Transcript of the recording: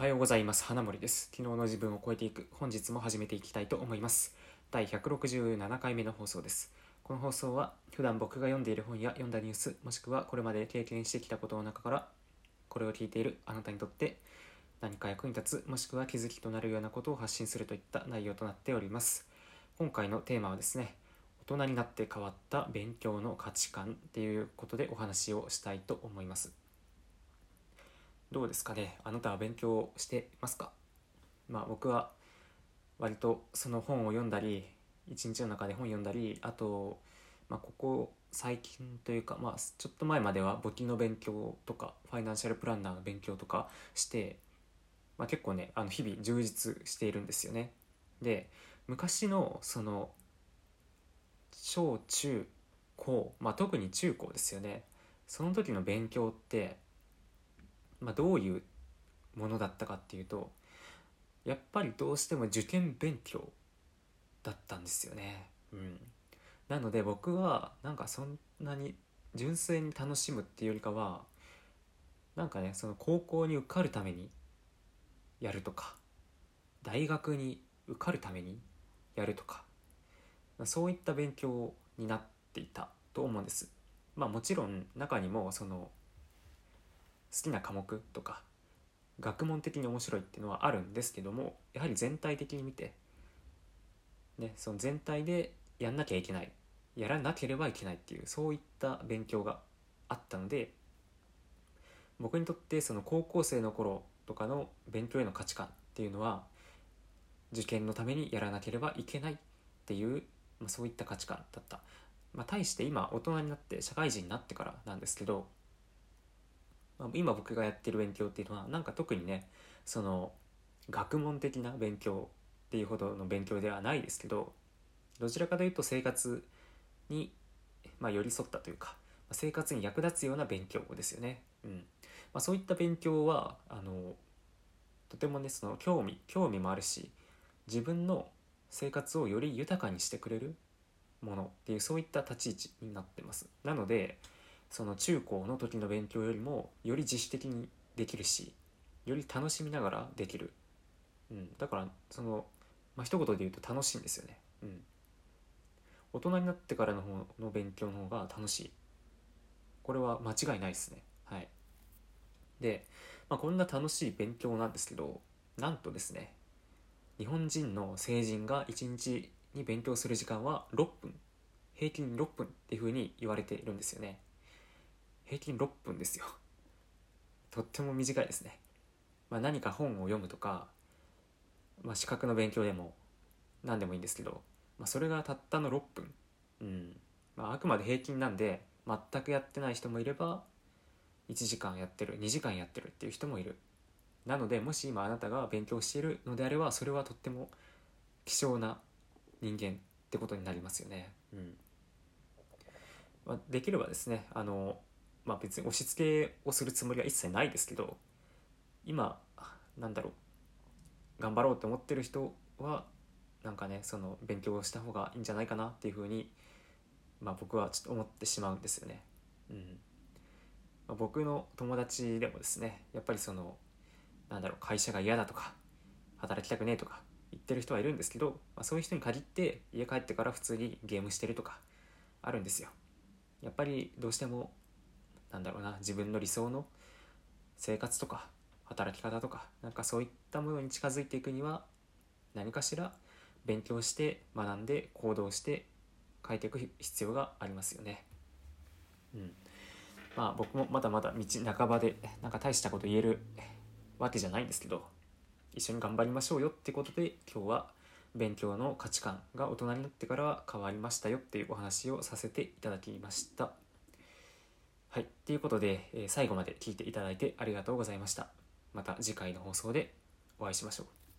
はようございます。花森です。昨日の自分を超えていく。本日も始めていきたいと思います。第167回目の放送です。この放送は普段僕が読んでいる本や読んだニュースもしくはこれまで経験してきたことの中からこれを聞いているあなたにとって何か役に立つもしくは気づきとなるようなことを発信するといった内容となっております。今回のテーマはですね大人になって変わった勉強の価値観っていうことでお話をしたいと思います。どうですかね？あなたは勉強してますか？まあ僕は割とその本を読んだり一日の中で本読んだりあと、まあ、ここ最近というか、まあ、ちょっと前までは簿記の勉強とかファイナンシャルプランナーの勉強とかして、まあ、結構ねあの日々充実しているんですよね。で昔のその小中高、まあ、特に中高ですよね。その時の勉強ってまあ、どういうものだったかっていうとやっぱりどうしても受験勉強だったんですよね。うん、なので僕はなんかそんなに純粋に楽しむっていうよりかはなんかねその高校に受かるためにやるとか大学に受かるためにやるとかそういった勉強になっていたと思うんです。まあもちろん中にもその好好きな科目とか学問的に面白いっていうのはあるんですけどもやはり全体的に見て、ね、その全体でやんなきゃいけないやらなければいけないっていうそういった勉強があったので僕にとってその高校生の頃とかの勉強への価値観っていうのは受験のためにやらなければいけないっていう、まあ、そういった価値観だった。まあ、対して今大人になって社会人になってからなんですけどまあ、今僕がやってる勉強っていうのはなんか特にねその学問的な勉強っていうほどの勉強ではないですけどどちらかというと生活に、まあ、寄り添ったというか生活に役立つような勉強ですよね。うんまあ、そういった勉強はあのとてもねその興味興味もあるし自分の生活をより豊かにしてくれるものっていうそういった立ち位置になってます。なのでその中高の時の勉強よりもより自主的にできるしより楽しみながらできる、うん、だからその、まあ、一言で言うと楽しいんですよね、うん、大人になってからの方の勉強の方が楽しい。これは間違いないですね。はい。で、まあ、こんな楽しい勉強なんですけどなんとですね日本人の成人が1日に勉強する時間は6分。平均6分っていうふうに言われているんですよね。平均6分ですよ。とっても短いですね、まあ、何か本を読むとか、まあ、資格の勉強でも何でもいいんですけど、まあ、それがたったの6分。うん。まあ、あくまで平均なんで全くやってない人もいれば1時間やってる2時間やってるっていう人もいる。なのでもし今あなたが勉強しているのであればそれはとっても希少な人間ってことになりますよね。うん。まあ、できればですねあのまあ別に押し付けをするつもりは一切ないですけど今なんだろう頑張ろうって思ってる人はなんかねその勉強をした方がいいんじゃないかなっていうふうに、まあ、僕はちょっと思ってしまうんですよね。うんまあ、僕の友達でもですねやっぱりそのなんだろう会社が嫌だとか働きたくねえとか言ってる人はいるんですけど、まあ、そういう人に限って家帰ってから普通にゲームしてるとかあるんですよ。やっぱりどうしてもなんだろうな自分の理想の生活とか働き方とかなんかそういったものに近づいていくには何かしら勉強して学んで行動して変えていく必要がありますよね。うん、まあ僕もまだまだ道半ばでなんか大したこと言えるわけじゃないんですけど一緒に頑張りましょうよってことで今日は勉強の価値観が大人になってから変わりましたよっていうお話をさせていただきました。ということで、え、最後まで聞いていただいてありがとうございました。また次回の放送でお会いしましょう。